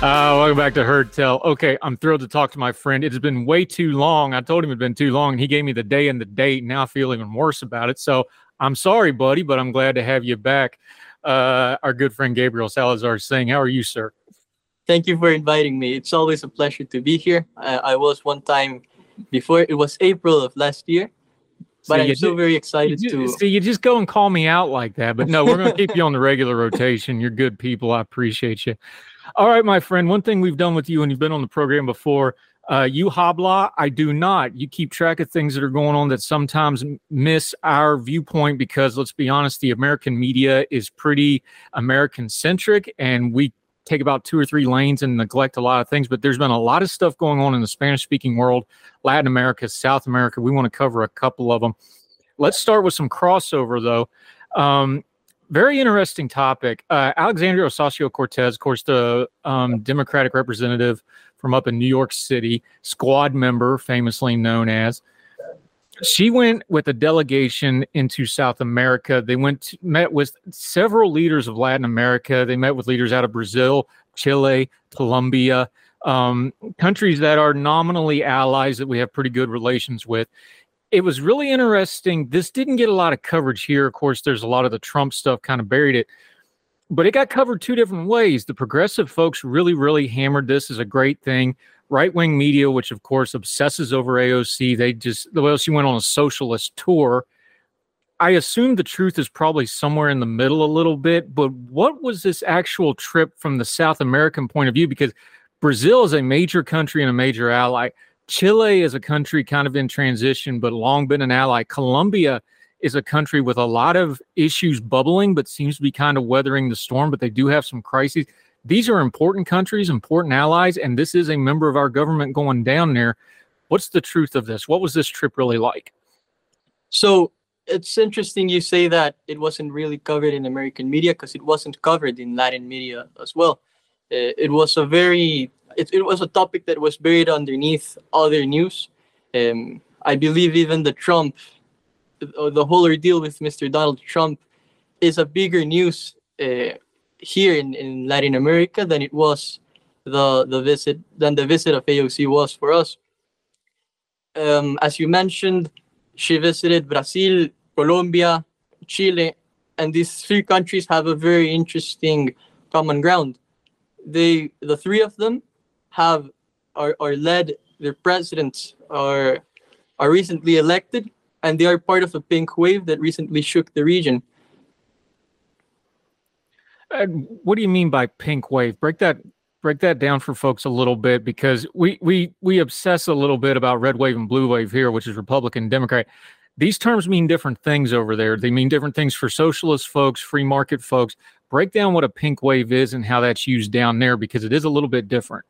Uh, welcome back to Heard Tell. Okay, I'm thrilled to talk to my friend. It has been way too long. I told him it had been too long, and he gave me the day and the date. Now I feel even worse about it. So I'm sorry, buddy, but I'm glad to have you back. Uh, our good friend Gabriel Salazar is saying, How are you, sir? Thank you for inviting me. It's always a pleasure to be here. I, I was one time before, it was April of last year, but See, I'm so very excited you, to. See, you just go and call me out like that. But no, we're going to keep you on the regular rotation. You're good people. I appreciate you. All right, my friend. One thing we've done with you, and you've been on the program before, uh, you hobla. I do not. You keep track of things that are going on that sometimes miss our viewpoint because, let's be honest, the American media is pretty American centric, and we take about two or three lanes and neglect a lot of things. But there's been a lot of stuff going on in the Spanish speaking world, Latin America, South America. We want to cover a couple of them. Let's start with some crossover, though. Um, very interesting topic. Uh, Alexandria Ocasio Cortez, of course, the um, Democratic representative from up in New York City, squad member, famously known as. She went with a delegation into South America. They went to, met with several leaders of Latin America. They met with leaders out of Brazil, Chile, Colombia, um, countries that are nominally allies that we have pretty good relations with it was really interesting. This didn't get a lot of coverage here. Of course, there's a lot of the Trump stuff kind of buried it, but it got covered two different ways. The progressive folks really, really hammered this as a great thing. Right wing media, which of course obsesses over AOC, they just, the well, she went on a socialist tour. I assume the truth is probably somewhere in the middle a little bit, but what was this actual trip from the South American point of view? Because Brazil is a major country and a major ally. Chile is a country kind of in transition, but long been an ally. Colombia is a country with a lot of issues bubbling, but seems to be kind of weathering the storm, but they do have some crises. These are important countries, important allies, and this is a member of our government going down there. What's the truth of this? What was this trip really like? So it's interesting you say that it wasn't really covered in American media because it wasn't covered in Latin media as well. Uh, it was a very it, it was a topic that was buried underneath other news. Um, I believe even the Trump, uh, the whole ordeal with Mr. Donald Trump, is a bigger news uh, here in, in Latin America than it was the the visit than the visit of AOC was for us. Um, as you mentioned, she visited Brazil, Colombia, Chile, and these three countries have a very interesting common ground. They, the three of them, have or, are led. Their presidents are are recently elected, and they are part of a pink wave that recently shook the region. What do you mean by pink wave? Break that break that down for folks a little bit because we we we obsess a little bit about red wave and blue wave here, which is Republican Democrat. These terms mean different things over there. They mean different things for socialist folks, free market folks. Break down what a pink wave is and how that's used down there because it is a little bit different.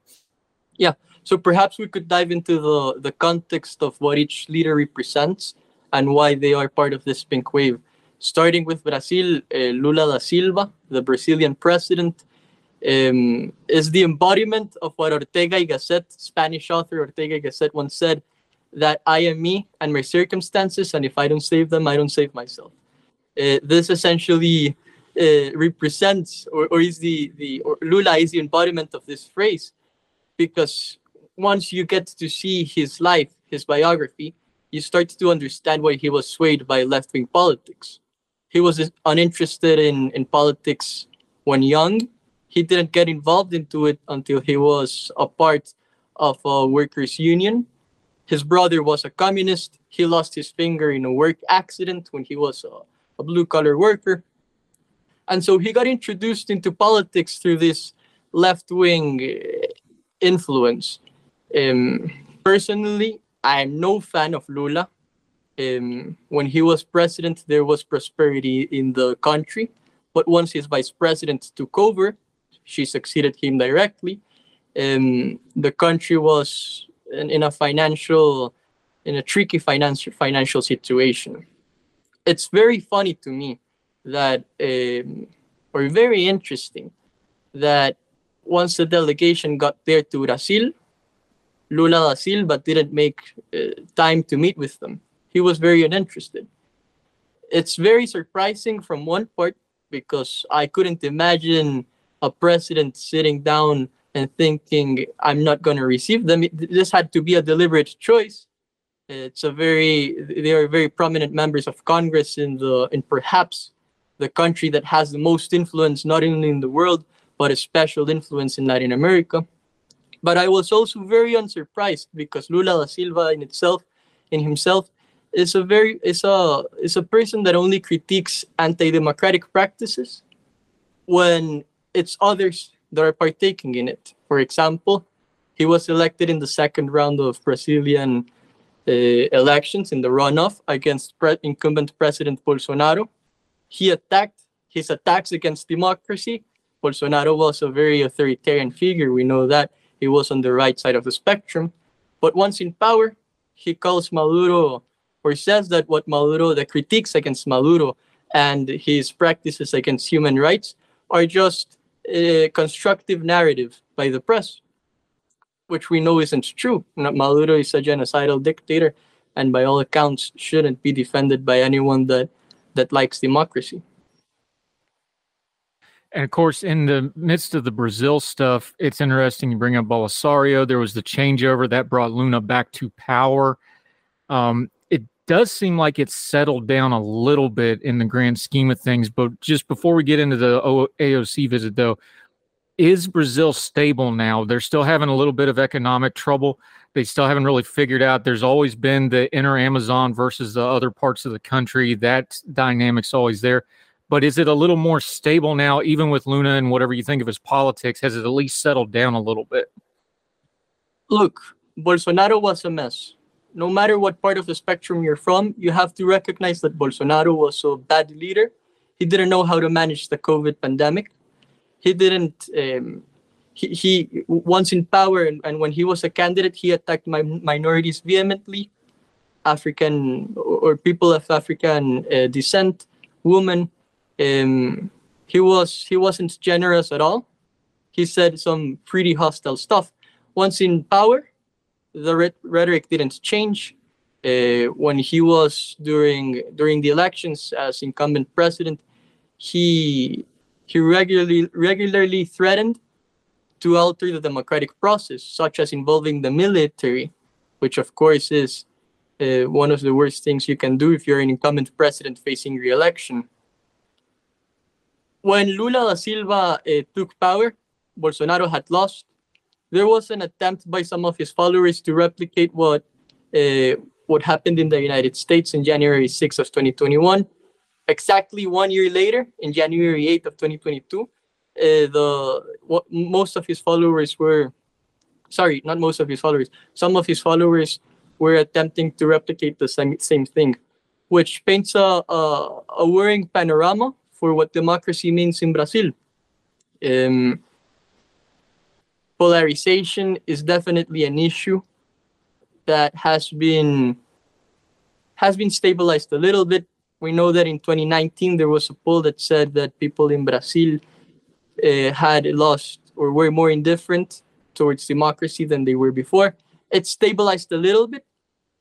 Yeah. So perhaps we could dive into the the context of what each leader represents and why they are part of this pink wave. Starting with Brazil, uh, Lula da Silva, the Brazilian president, um, is the embodiment of what Ortega y Gasset, Spanish author Ortega y Gasset, once said that I am me and my circumstances, and if I don't save them, I don't save myself. Uh, this essentially uh, represents, or, or is the, the Lula is the embodiment of this phrase, because once you get to see his life, his biography, you start to understand why he was swayed by left wing politics. He was uninterested in, in politics when young he didn't get involved into it until he was a part of a workers' union. His brother was a communist. He lost his finger in a work accident when he was a, a blue collar worker. And so he got introduced into politics through this left wing influence. Um, personally, I'm no fan of Lula. Um, when he was president, there was prosperity in the country. But once his vice president took over, she succeeded him directly. Um, the country was in, in a financial, in a tricky financial financial situation. It's very funny to me that, um, or very interesting, that once the delegation got there to Brazil, Lula da Silva didn't make uh, time to meet with them. He was very uninterested. It's very surprising from one part because I couldn't imagine a president sitting down and thinking i'm not going to receive them this had to be a deliberate choice it's a very they are very prominent members of congress in the in perhaps the country that has the most influence not only in the world but a special influence in latin america but i was also very unsurprised because lula da silva in itself in himself is a very is a is a person that only critiques anti-democratic practices when it's others that are partaking in it. For example, he was elected in the second round of Brazilian uh, elections in the runoff against pre- incumbent President Bolsonaro. He attacked his attacks against democracy. Bolsonaro was a very authoritarian figure. We know that he was on the right side of the spectrum. But once in power, he calls Maduro or says that what Maduro, the critiques against Maduro and his practices against human rights are just a constructive narrative by the press, which we know isn't true. Maduro is a genocidal dictator, and by all accounts, shouldn't be defended by anyone that that likes democracy. And of course, in the midst of the Brazil stuff, it's interesting you bring up Bolsonaro. There was the changeover that brought Lula back to power. Um, it does seem like it's settled down a little bit in the grand scheme of things. But just before we get into the AOC visit, though, is Brazil stable now? They're still having a little bit of economic trouble. They still haven't really figured out. There's always been the inner Amazon versus the other parts of the country. That dynamic's always there. But is it a little more stable now, even with Lula and whatever you think of his politics? Has it at least settled down a little bit? Look, Bolsonaro was a mess no matter what part of the spectrum you're from, you have to recognize that Bolsonaro was a bad leader. He didn't know how to manage the COVID pandemic. He didn't. Um, he, he once in power and, and when he was a candidate, he attacked my, minorities vehemently, African or people of African uh, descent, women. Um, he was he wasn't generous at all. He said some pretty hostile stuff. Once in power, the rhetoric didn't change. Uh, when he was during during the elections as incumbent president, he he regularly regularly threatened to alter the democratic process, such as involving the military, which of course is uh, one of the worst things you can do if you're an incumbent president facing re-election. When Lula da Silva uh, took power, Bolsonaro had lost there was an attempt by some of his followers to replicate what uh, what happened in the United States in January 6 of 2021. Exactly one year later, in January 8 of 2022, uh, the what most of his followers were sorry not most of his followers some of his followers were attempting to replicate the same, same thing which paints a, a, a worrying panorama for what democracy means in brazil. Um, polarization is definitely an issue that has been has been stabilized a little bit. We know that in 2019 there was a poll that said that people in brazil uh, had lost or were more indifferent towards democracy than they were before. It stabilized a little bit,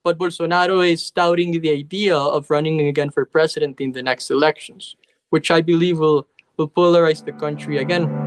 but Bolsonaro is touting the idea of running again for president in the next elections, which I believe will, will polarize the country again.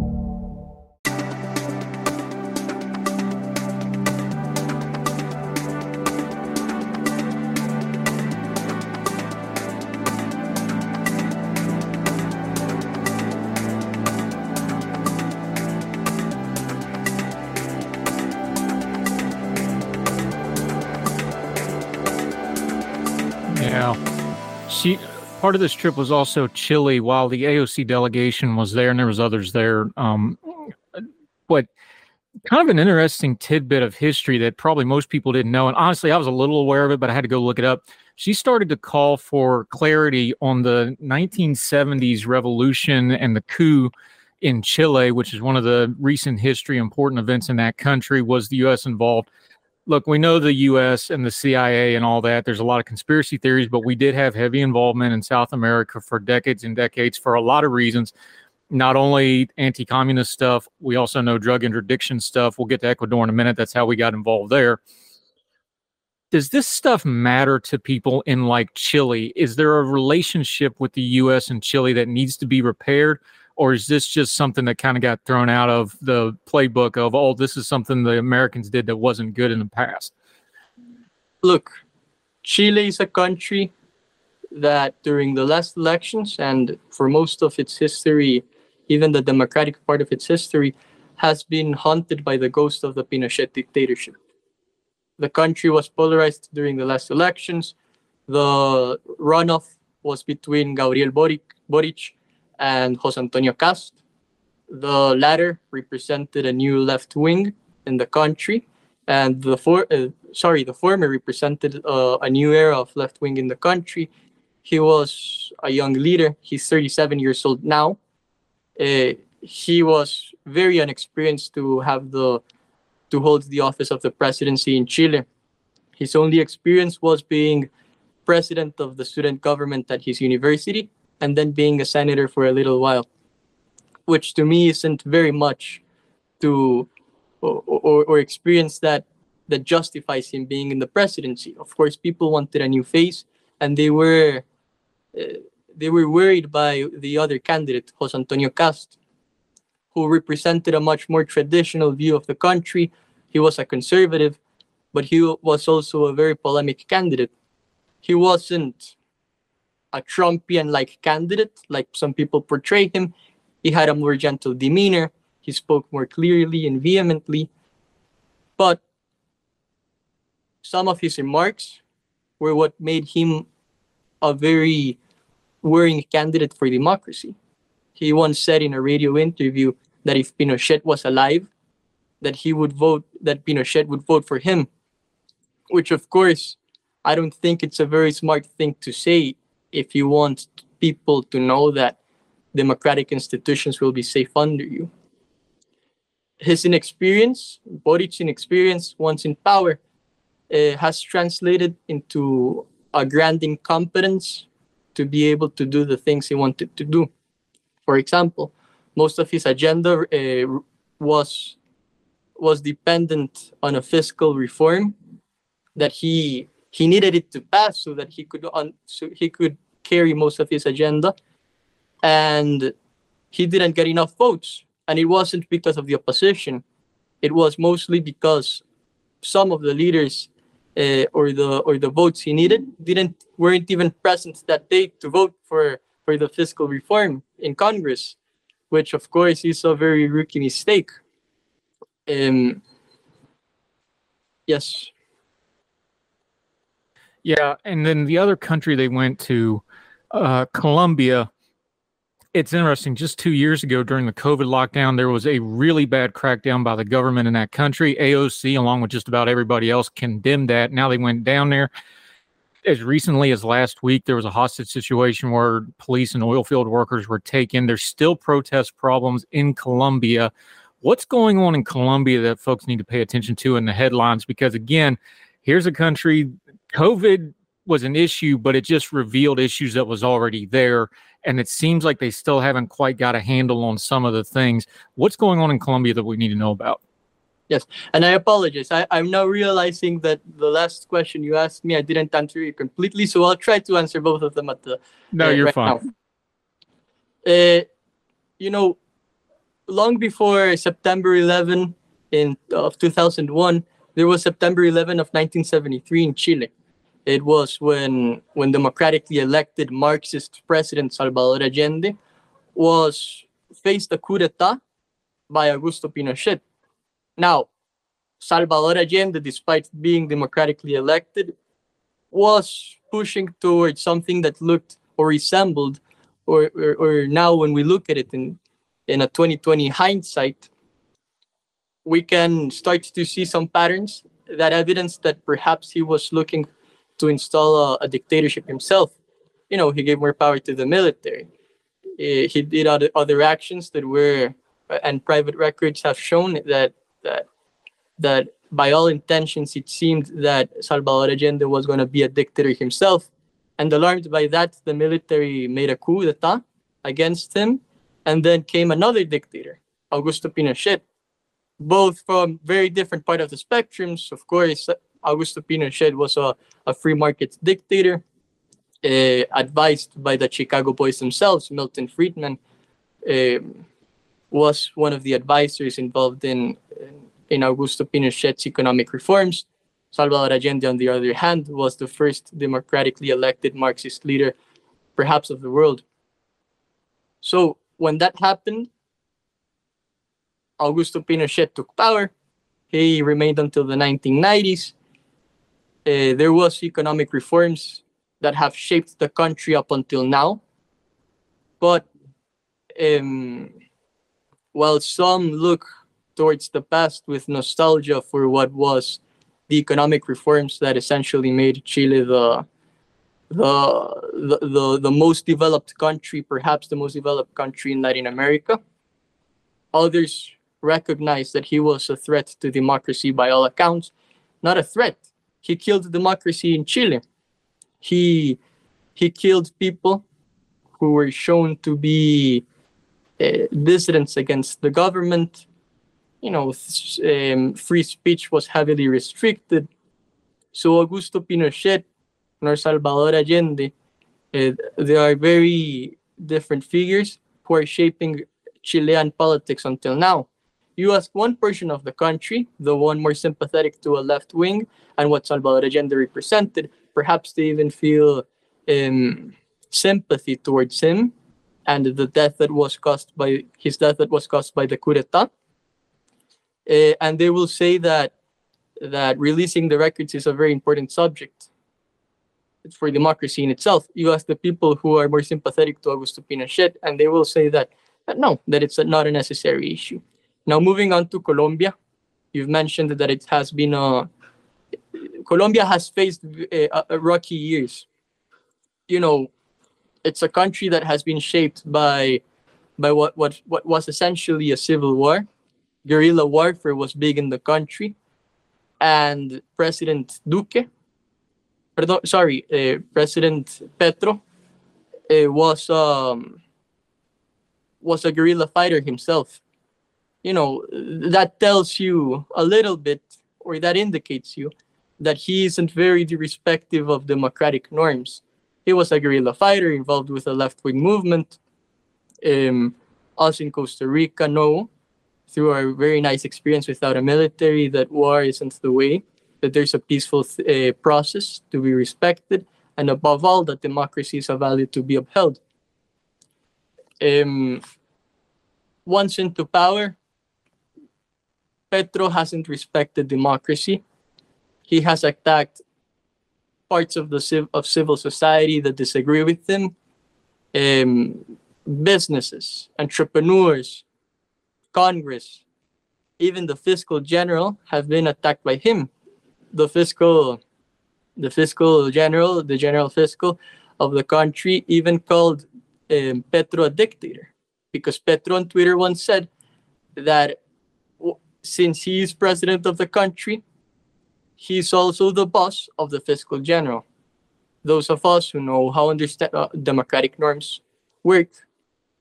She part of this trip was also Chile while the AOC delegation was there and there was others there. Um, but kind of an interesting tidbit of history that probably most people didn't know. And honestly, I was a little aware of it, but I had to go look it up. She started to call for clarity on the 1970s revolution and the coup in Chile, which is one of the recent history important events in that country. Was the U.S. involved? Look, we know the U.S. and the CIA and all that. There's a lot of conspiracy theories, but we did have heavy involvement in South America for decades and decades for a lot of reasons. Not only anti communist stuff, we also know drug interdiction stuff. We'll get to Ecuador in a minute. That's how we got involved there. Does this stuff matter to people in like Chile? Is there a relationship with the U.S. and Chile that needs to be repaired? Or is this just something that kind of got thrown out of the playbook of oh this is something the americans did that wasn't good in the past? Look chile is a country that during the last elections and for most of its history even the democratic part of its history has been haunted by the ghost of the pinochet dictatorship. The country was polarized during the last elections. The runoff was between gabriel boric, boric and Jose Antonio Cast. The latter represented a new left wing in the country, and the for uh, sorry, the former represented uh, a new era of left wing in the country. He was a young leader. He's 37 years old now. Uh, he was very inexperienced to have the to hold the office of the presidency in Chile. His only experience was being president of the student government at his university and then being a senator for a little while, which to me isn't very much to or, or, or experience that that justifies him being in the presidency. Of course, people wanted a new face, and they were uh, they were worried by the other candidate, Jose Antonio Cast, who represented a much more traditional view of the country. He was a conservative, but he was also a very polemic candidate. He wasn't a Trumpian like candidate, like some people portray him. He had a more gentle demeanor. He spoke more clearly and vehemently. But some of his remarks were what made him a very worrying candidate for democracy. He once said in a radio interview that if Pinochet was alive, that he would vote, that Pinochet would vote for him, which of course, I don't think it's a very smart thing to say if you want people to know that democratic institutions will be safe under you. His inexperience, Boric's inexperience once in power, uh, has translated into a grand incompetence to be able to do the things he wanted to do. For example, most of his agenda uh, was was dependent on a fiscal reform that he he needed it to pass so that he could on so he could carry most of his agenda and he didn't get enough votes. And it wasn't because of the opposition. It was mostly because some of the leaders uh, or the or the votes he needed didn't weren't even present that day to vote for for the fiscal reform in congress which of course is a very rookie mistake. Um yes. Yeah, and then the other country they went to, uh, Colombia. It's interesting. Just two years ago, during the COVID lockdown, there was a really bad crackdown by the government in that country. AOC, along with just about everybody else, condemned that. Now they went down there. As recently as last week, there was a hostage situation where police and oil field workers were taken. There's still protest problems in Colombia. What's going on in Colombia that folks need to pay attention to in the headlines? Because again, here's a country COVID was an issue, but it just revealed issues that was already there. And it seems like they still haven't quite got a handle on some of the things. What's going on in Colombia that we need to know about? Yes, and I apologize. I, I'm now realizing that the last question you asked me, I didn't answer it completely. So I'll try to answer both of them at the. No, uh, you're right fine. now. Uh, you know, long before September 11 in of 2001, there was September 11 of 1973 in Chile. It was when when democratically elected Marxist President Salvador Allende was faced a coup d'état by Augusto Pinochet. Now, Salvador Allende, despite being democratically elected, was pushing towards something that looked or resembled, or, or, or now when we look at it in, in a 2020 hindsight, we can start to see some patterns that evidence that perhaps he was looking to install a, a dictatorship himself. You know, he gave more power to the military. He did other, other actions that were, uh, and private records have shown that that that by all intentions it seemed that Salvador Allende was going to be a dictator himself. And alarmed by that, the military made a coup d'etat against him, and then came another dictator, Augusto Pinochet, both from very different part of the spectrums. Of course, Augusto Pinochet was a, a free market dictator, uh, advised by the Chicago Boys themselves. Milton Friedman um, was one of the advisors involved in, in Augusto Pinochet's economic reforms. Salvador Allende, on the other hand, was the first democratically elected Marxist leader, perhaps of the world. So when that happened, Augusto Pinochet took power. He remained until the 1990s. Uh, there was economic reforms that have shaped the country up until now. But um, while some look towards the past with nostalgia for what was the economic reforms that essentially made Chile the the, the, the, the most developed country, perhaps the most developed country in Latin America. Others recognize that he was a threat to democracy by all accounts. Not a threat. He killed democracy in Chile. He he killed people who were shown to be uh, dissidents against the government. You know, um, free speech was heavily restricted. So Augusto Pinochet nor Salvador Allende, uh, they are very different figures who are shaping Chilean politics until now. You ask one portion of the country, the one more sympathetic to a left wing and what Salvador Allende represented, perhaps they even feel um, sympathy towards him and the death that was caused by his death that was caused by the coup d'etat. Uh, and they will say that that releasing the records is a very important subject It's for democracy in itself. You ask the people who are more sympathetic to Augusto Pinochet, and they will say that, that no, that it's not a necessary issue. Now, moving on to Colombia, you've mentioned that it has been a Colombia has faced a rocky years. You know, it's a country that has been shaped by by what what what was essentially a civil war. Guerrilla warfare was big in the country, and President Duque, pardon, sorry, uh, President Petro, uh, was um, was a guerrilla fighter himself. You know that tells you a little bit, or that indicates you that he isn't very irrespective of democratic norms. He was a guerrilla fighter involved with a left-wing movement. Um, us in Costa Rica know through our very nice experience without a military that war isn't the way, that there's a peaceful uh, process to be respected, and above all, that democracy is a value to be upheld. Um, once into power, Petro hasn't respected democracy. He has attacked parts of the civ- of civil society that disagree with him, um, businesses, entrepreneurs, Congress, even the fiscal general have been attacked by him. The fiscal, the fiscal general, the general fiscal of the country, even called um, Petro a dictator, because Petro on Twitter once said that since he is president of the country, he's also the boss of the fiscal general. Those of us who know how understand uh, democratic norms work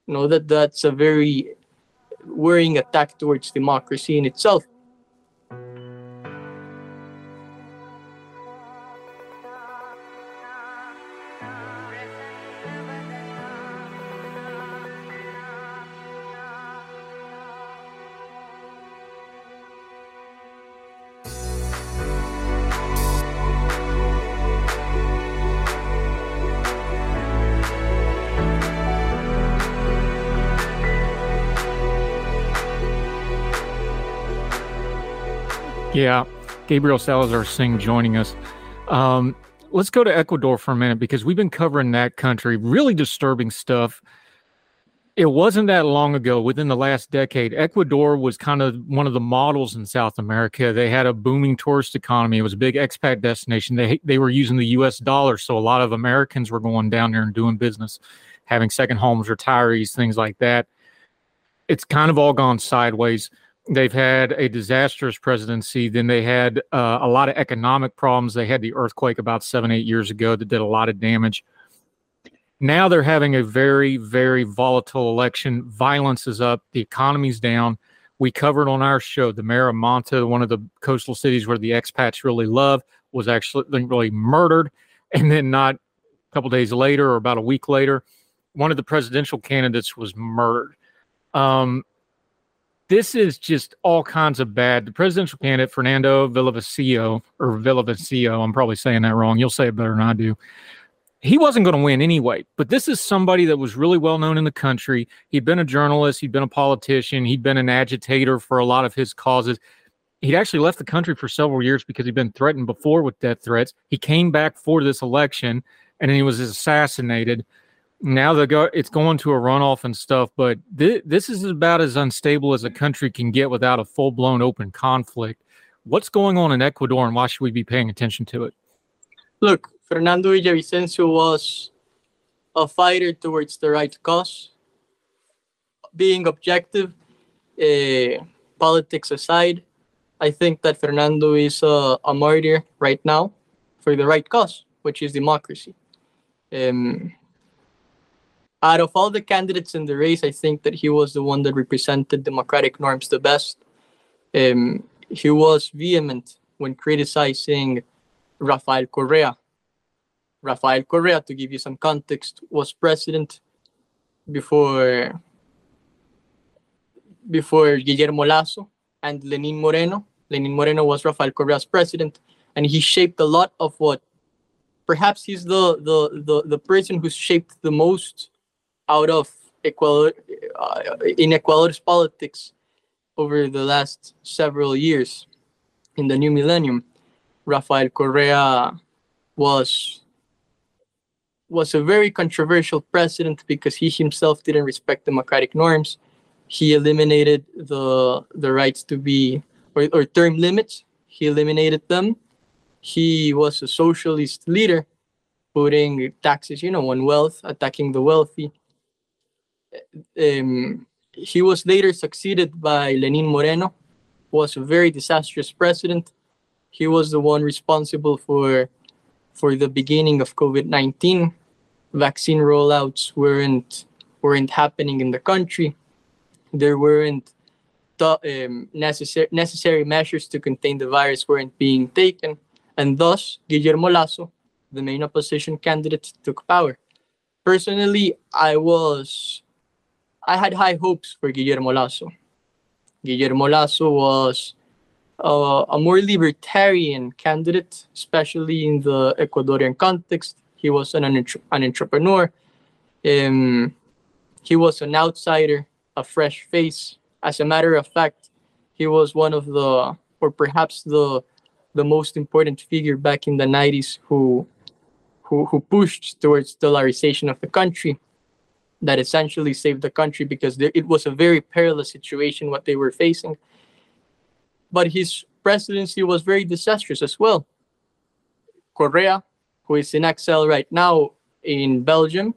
know that that's a very worrying attack towards democracy in itself. Yeah, Gabriel Salazar Singh joining us. Um, let's go to Ecuador for a minute because we've been covering that country. Really disturbing stuff. It wasn't that long ago, within the last decade, Ecuador was kind of one of the models in South America. They had a booming tourist economy. It was a big expat destination. They they were using the U.S. dollar, so a lot of Americans were going down there and doing business, having second homes, retirees, things like that. It's kind of all gone sideways they've had a disastrous presidency. Then they had uh, a lot of economic problems. They had the earthquake about seven, eight years ago that did a lot of damage. Now they're having a very, very volatile election. Violence is up. The economy's down. We covered on our show the mayor of Manta, one of the coastal cities where the expats really love, was actually really murdered. And then, not a couple days later or about a week later, one of the presidential candidates was murdered. Um, this is just all kinds of bad. The presidential candidate, Fernando Villavicencio, or Villavicencio, I'm probably saying that wrong. You'll say it better than I do. He wasn't going to win anyway, but this is somebody that was really well known in the country. He'd been a journalist, he'd been a politician, he'd been an agitator for a lot of his causes. He'd actually left the country for several years because he'd been threatened before with death threats. He came back for this election and then he was assassinated now the go it's going to a runoff and stuff but th- this is about as unstable as a country can get without a full-blown open conflict. What's going on in ecuador and why should we be paying attention to it? Look fernando villavicencio was a fighter towards the right cause. Being objective uh, politics aside i think that fernando is a, a martyr right now for the right cause which is democracy. Um, out of all the candidates in the race, I think that he was the one that represented democratic norms the best. Um, he was vehement when criticizing Rafael Correa. Rafael Correa, to give you some context, was president before before Guillermo Lasso and Lenin Moreno. Lenin Moreno was Rafael Correa's president, and he shaped a lot of what perhaps he's the the the, the person who's shaped the most out of Ecuador uh, in Ecuador's politics over the last several years in the new millennium. Rafael Correa was was a very controversial president because he himself didn't respect democratic norms. He eliminated the the rights to be or, or term limits. He eliminated them. He was a socialist leader, putting taxes, you know, on wealth, attacking the wealthy. Um, he was later succeeded by Lenin Moreno, who was a very disastrous president. He was the one responsible for for the beginning of COVID-19. Vaccine rollouts weren't weren't happening in the country. There weren't the, um, necessary necessary measures to contain the virus weren't being taken, and thus Guillermo Lasso, the main opposition candidate, took power. Personally, I was I had high hopes for Guillermo Lasso. Guillermo Lasso was uh, a more libertarian candidate, especially in the Ecuadorian context. He was an, an entrepreneur. Um, he was an outsider, a fresh face. As a matter of fact, he was one of the, or perhaps the, the most important figure back in the 90s who, who, who pushed towards dollarization of the country that essentially saved the country because it was a very perilous situation what they were facing. But his presidency was very disastrous as well. Correa, who is in exile right now in Belgium,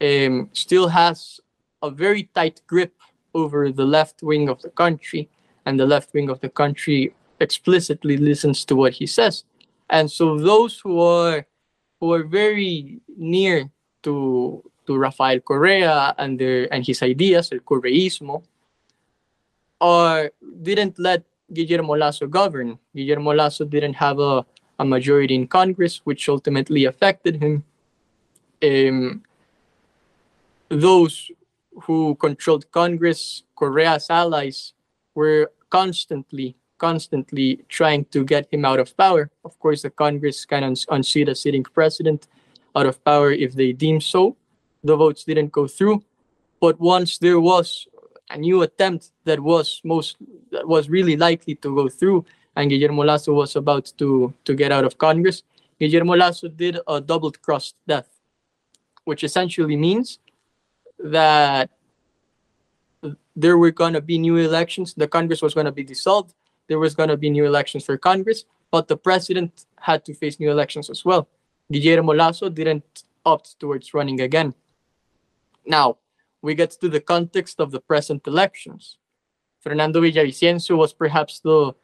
um, still has a very tight grip over the left wing of the country, and the left wing of the country explicitly listens to what he says. And so those who are who are very near to to Rafael Correa and and his ideas, el Correísmo, or didn't let Guillermo Lasso govern. Guillermo Lasso didn't have a, a majority in Congress, which ultimately affected him. Um, those who controlled Congress, Correa's allies, were constantly, constantly trying to get him out of power. Of course, the Congress can unseat a sitting president out of power if they deem so the votes didn't go through. But once there was a new attempt that was most that was really likely to go through, and Guillermo Lasso was about to to get out of Congress, Guillermo Lasso did a double crossed death, which essentially means that there were gonna be new elections. The Congress was gonna be dissolved. There was gonna be new elections for Congress, but the president had to face new elections as well. Guillermo Lasso didn't opt towards running again. Now, we get to the context of the present elections. Fernando Villavicencio was perhaps the,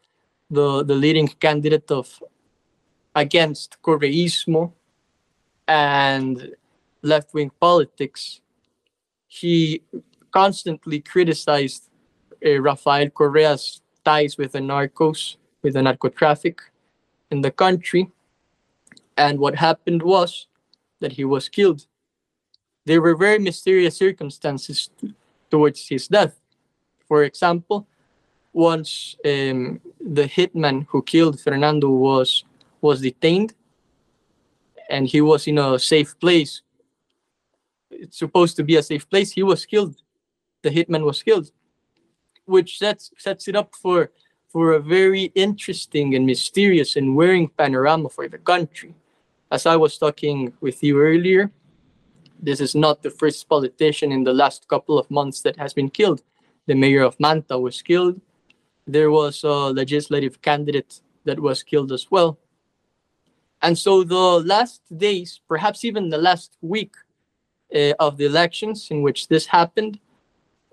the, the leading candidate of against Correísmo and left-wing politics. He constantly criticized uh, Rafael Correa's ties with the narcos, with the narco traffic in the country. And what happened was that he was killed there were very mysterious circumstances towards his death. For example, once um, the hitman who killed Fernando was was detained, and he was in a safe place. It's supposed to be a safe place. He was killed. The hitman was killed, which sets sets it up for for a very interesting and mysterious and worrying panorama for the country. As I was talking with you earlier, this is not the first politician in the last couple of months that has been killed. The mayor of Manta was killed. There was a legislative candidate that was killed as well. And so the last days, perhaps even the last week uh, of the elections in which this happened,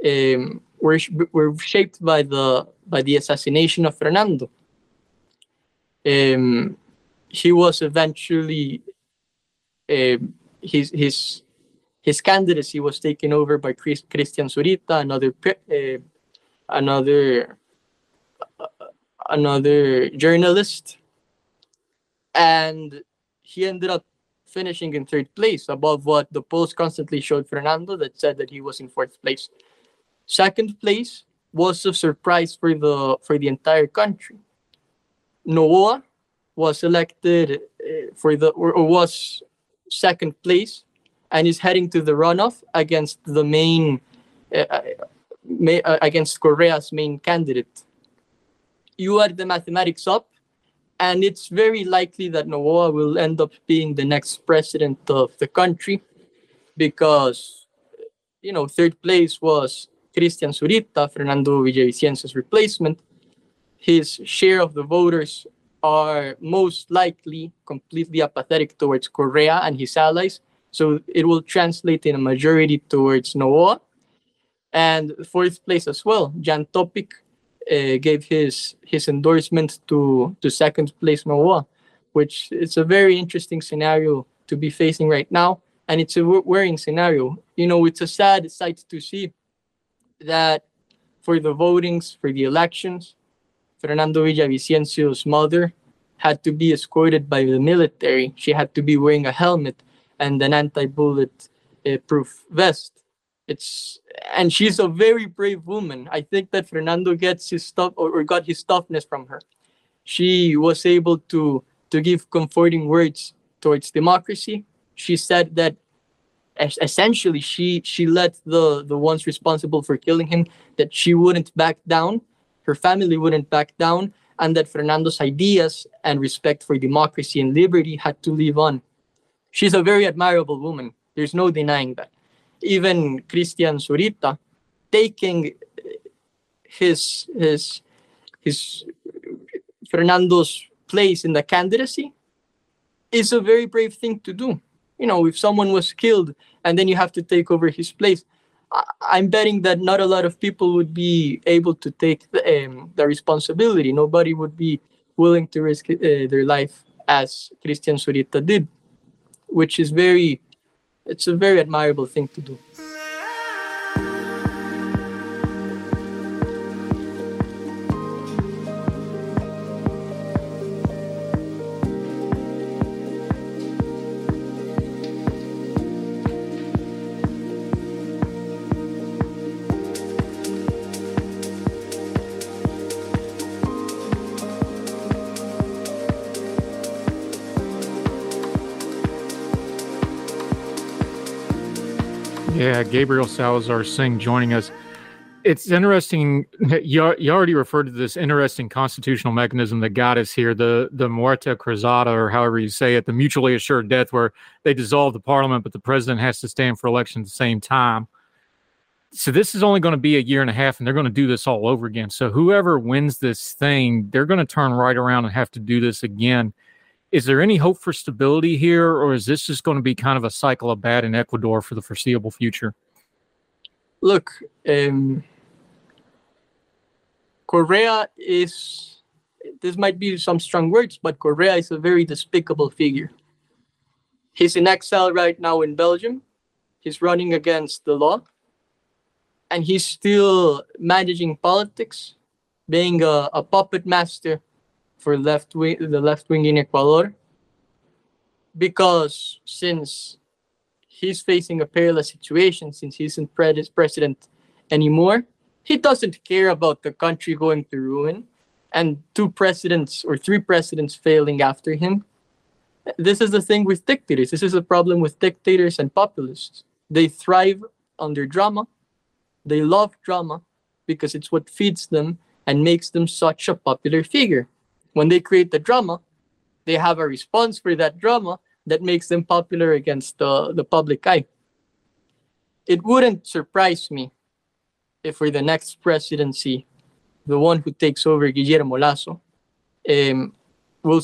um, were, were shaped by the by the assassination of Fernando. Um, he was eventually uh, his his his candidacy was taken over by Chris, Christian Zurita, another uh, another uh, another journalist, and he ended up finishing in third place, above what the polls constantly showed Fernando, that said that he was in fourth place. Second place was a surprise for the for the entire country. Noboa was elected uh, for the or, or was second place and is heading to the runoff against the main uh, may, uh, against Correa's main candidate. You add the mathematics up, and it's very likely that Noboa will end up being the next president of the country because, you know, third place was Christian Zurita, Fernando Villavicencio's replacement. His share of the voters are most likely completely apathetic towards Correa and his allies. So it will translate in a majority towards Noboa. And fourth place as well, Jan Topic uh, gave his his endorsement to to second place Noboa, which it's a very interesting scenario to be facing right now, and it's a worrying scenario. You know, it's a sad sight to see that for the votings for the elections, Fernando Villavicencio's mother had to be escorted by the military. She had to be wearing a helmet and an anti-bullet uh, proof vest. It's and she's a very brave woman. I think that Fernando gets his stuff or, or got his toughness from her. She was able to to give comforting words towards democracy. She said that essentially she she let the the ones responsible for killing him that she wouldn't back down her family wouldn't back down and that fernando's ideas and respect for democracy and liberty had to live on she's a very admirable woman. There's no denying that. Even christian zurita taking his his his fernando's place in the candidacy is a very brave thing to do. You know if someone was killed and then you have to take over his place i'm betting that not a lot of people would be able to take the, um, the responsibility. Nobody would be willing to risk uh, their life as christian zurita did which is very it's a very admirable thing to do Gabriel Salazar Sing joining us. It's interesting. You, you already referred to this interesting constitutional mechanism that got us here the, the muerte cruzada, or however you say it, the mutually assured death, where they dissolve the parliament, but the president has to stand for election at the same time. So this is only going to be a year and a half, and they're going to do this all over again. So whoever wins this thing, they're going to turn right around and have to do this again is there any hope for stability here, or is this just going to be kind of a cycle of bad in Ecuador for the foreseeable future? Look, um, Correa is, this might be some strong words, but Correa is a very despicable figure. He's in exile right now in Belgium. He's running against the law. And he's still managing politics, being a, a puppet master for left wing, the left wing in Ecuador, because since he's facing a perilous situation, since he isn't president anymore, he doesn't care about the country going to ruin and two presidents or three presidents failing after him. This is the thing with dictators. This is a problem with dictators and populists. They thrive under drama. They love drama because it's what feeds them and makes them such a popular figure when they create the drama, they have a response for that drama that makes them popular against the, the public eye. It wouldn't surprise me if for the next presidency, the one who takes over Guillermo Lasso, um, will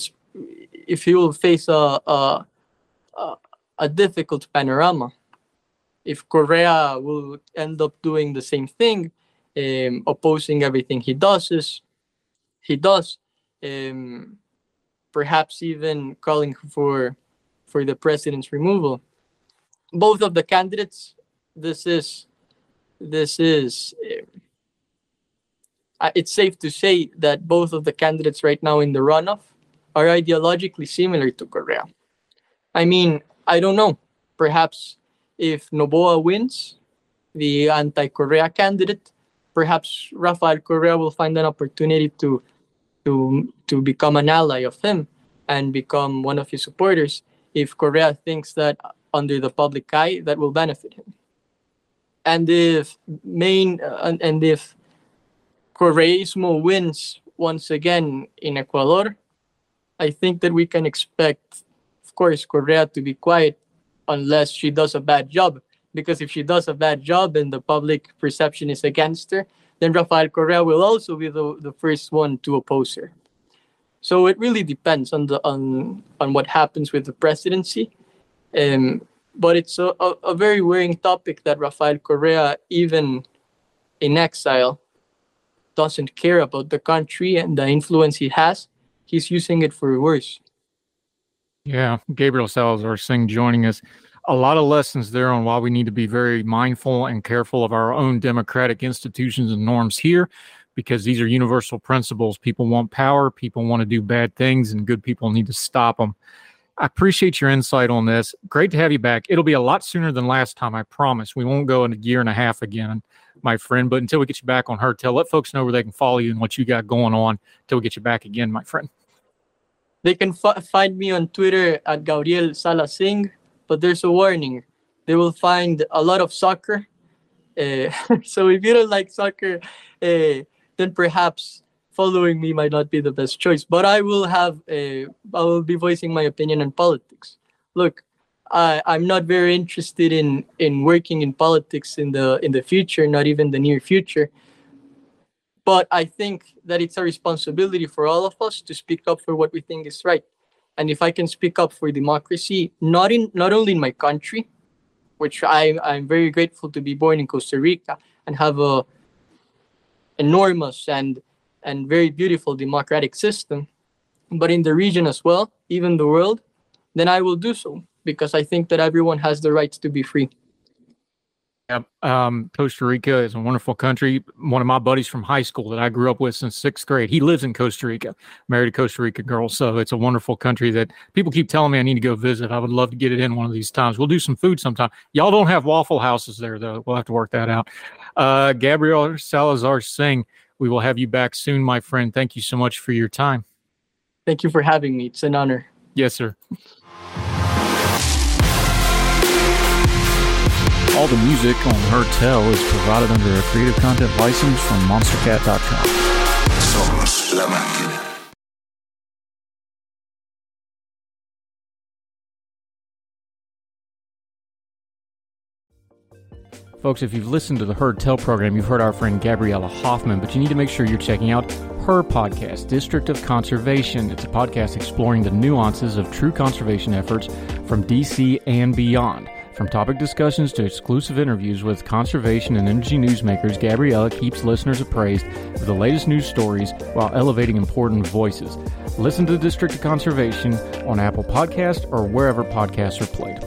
if he will face a, a, a, difficult panorama. If Correa will end up doing the same thing, um, opposing everything he does, is, he does, um, perhaps even calling for for the president's removal. Both of the candidates, this is this is. Uh, it's safe to say that both of the candidates right now in the runoff are ideologically similar to Correa. I mean, I don't know. Perhaps if Noboa wins, the anti-Correa candidate, perhaps Rafael Correa will find an opportunity to to to become an ally of him and become one of his supporters if Correa thinks that under the public eye that will benefit him. And if main uh, and if Correismo wins once again in Ecuador, I think that we can expect, of course, Correa to be quiet unless she does a bad job. Because if she does a bad job and the public perception is against her, then Rafael Correa will also be the, the first one to oppose her. So it really depends on the on on what happens with the presidency. Um, but it's a, a, a very worrying topic that Rafael Correa, even in exile, doesn't care about the country and the influence he has. He's using it for worse. Yeah, Gabriel Salazar Sing joining us. A lot of lessons there on why we need to be very mindful and careful of our own democratic institutions and norms here, because these are universal principles. People want power, people want to do bad things, and good people need to stop them. I appreciate your insight on this. Great to have you back. It'll be a lot sooner than last time, I promise. We won't go in a year and a half again, my friend. But until we get you back on Heard Tell, let folks know where they can follow you and what you got going on until we get you back again, my friend. They can f- find me on Twitter at Gabriel Salasing, but there's a warning. They will find a lot of soccer. Uh, so if you don't like soccer, uh, then perhaps following me might not be the best choice. But I will have a, I will be voicing my opinion on politics. Look, I, I'm not very interested in in working in politics in the in the future, not even the near future. But I think that it's a responsibility for all of us to speak up for what we think is right. And if I can speak up for democracy, not in not only in my country, which I I'm very grateful to be born in Costa Rica and have a enormous and and very beautiful democratic system, but in the region as well, even the world, then I will do so because I think that everyone has the right to be free. Yeah, um, Costa Rica is a wonderful country. One of my buddies from high school that I grew up with since sixth grade, he lives in Costa Rica, married a Costa Rica girl. So it's a wonderful country that people keep telling me I need to go visit. I would love to get it in one of these times. We'll do some food sometime. Y'all don't have waffle houses there, though. We'll have to work that out. Uh, Gabriel Salazar Sing, we will have you back soon, my friend. Thank you so much for your time. Thank you for having me. It's an honor. Yes, sir. All the music on Heard Tell is provided under a Creative Content license from MonsterCat.com. Somos la máquina. Folks, if you've listened to the Heard Tell program, you've heard our friend Gabriella Hoffman, but you need to make sure you're checking out her podcast, District of Conservation. It's a podcast exploring the nuances of true conservation efforts from DC and beyond. From topic discussions to exclusive interviews with conservation and energy newsmakers, Gabriella keeps listeners appraised of the latest news stories while elevating important voices. Listen to the District of Conservation on Apple Podcast or wherever podcasts are played.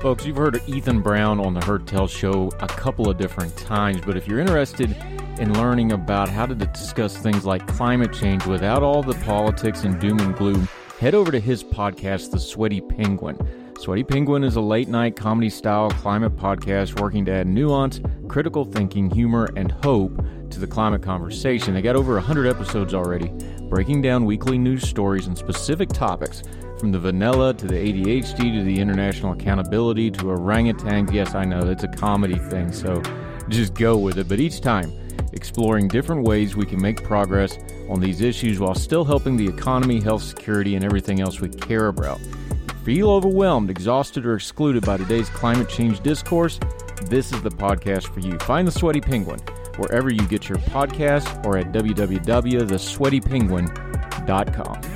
Folks, you've heard Ethan Brown on the Heard Tell show a couple of different times, but if you're interested in learning about how to discuss things like climate change without all the politics and doom and gloom, head over to his podcast, The Sweaty Penguin. Sweaty Penguin is a late night comedy style climate podcast working to add nuance, critical thinking, humor, and hope to the climate conversation. They got over 100 episodes already, breaking down weekly news stories and specific topics from the vanilla to the ADHD to the international accountability to orangutans. Yes, I know it's a comedy thing, so just go with it. But each time, exploring different ways we can make progress on these issues while still helping the economy, health, security, and everything else we care about. Feel overwhelmed, exhausted, or excluded by today's climate change discourse? This is the podcast for you. Find the Sweaty Penguin wherever you get your podcasts or at www.thesweatypenguin.com.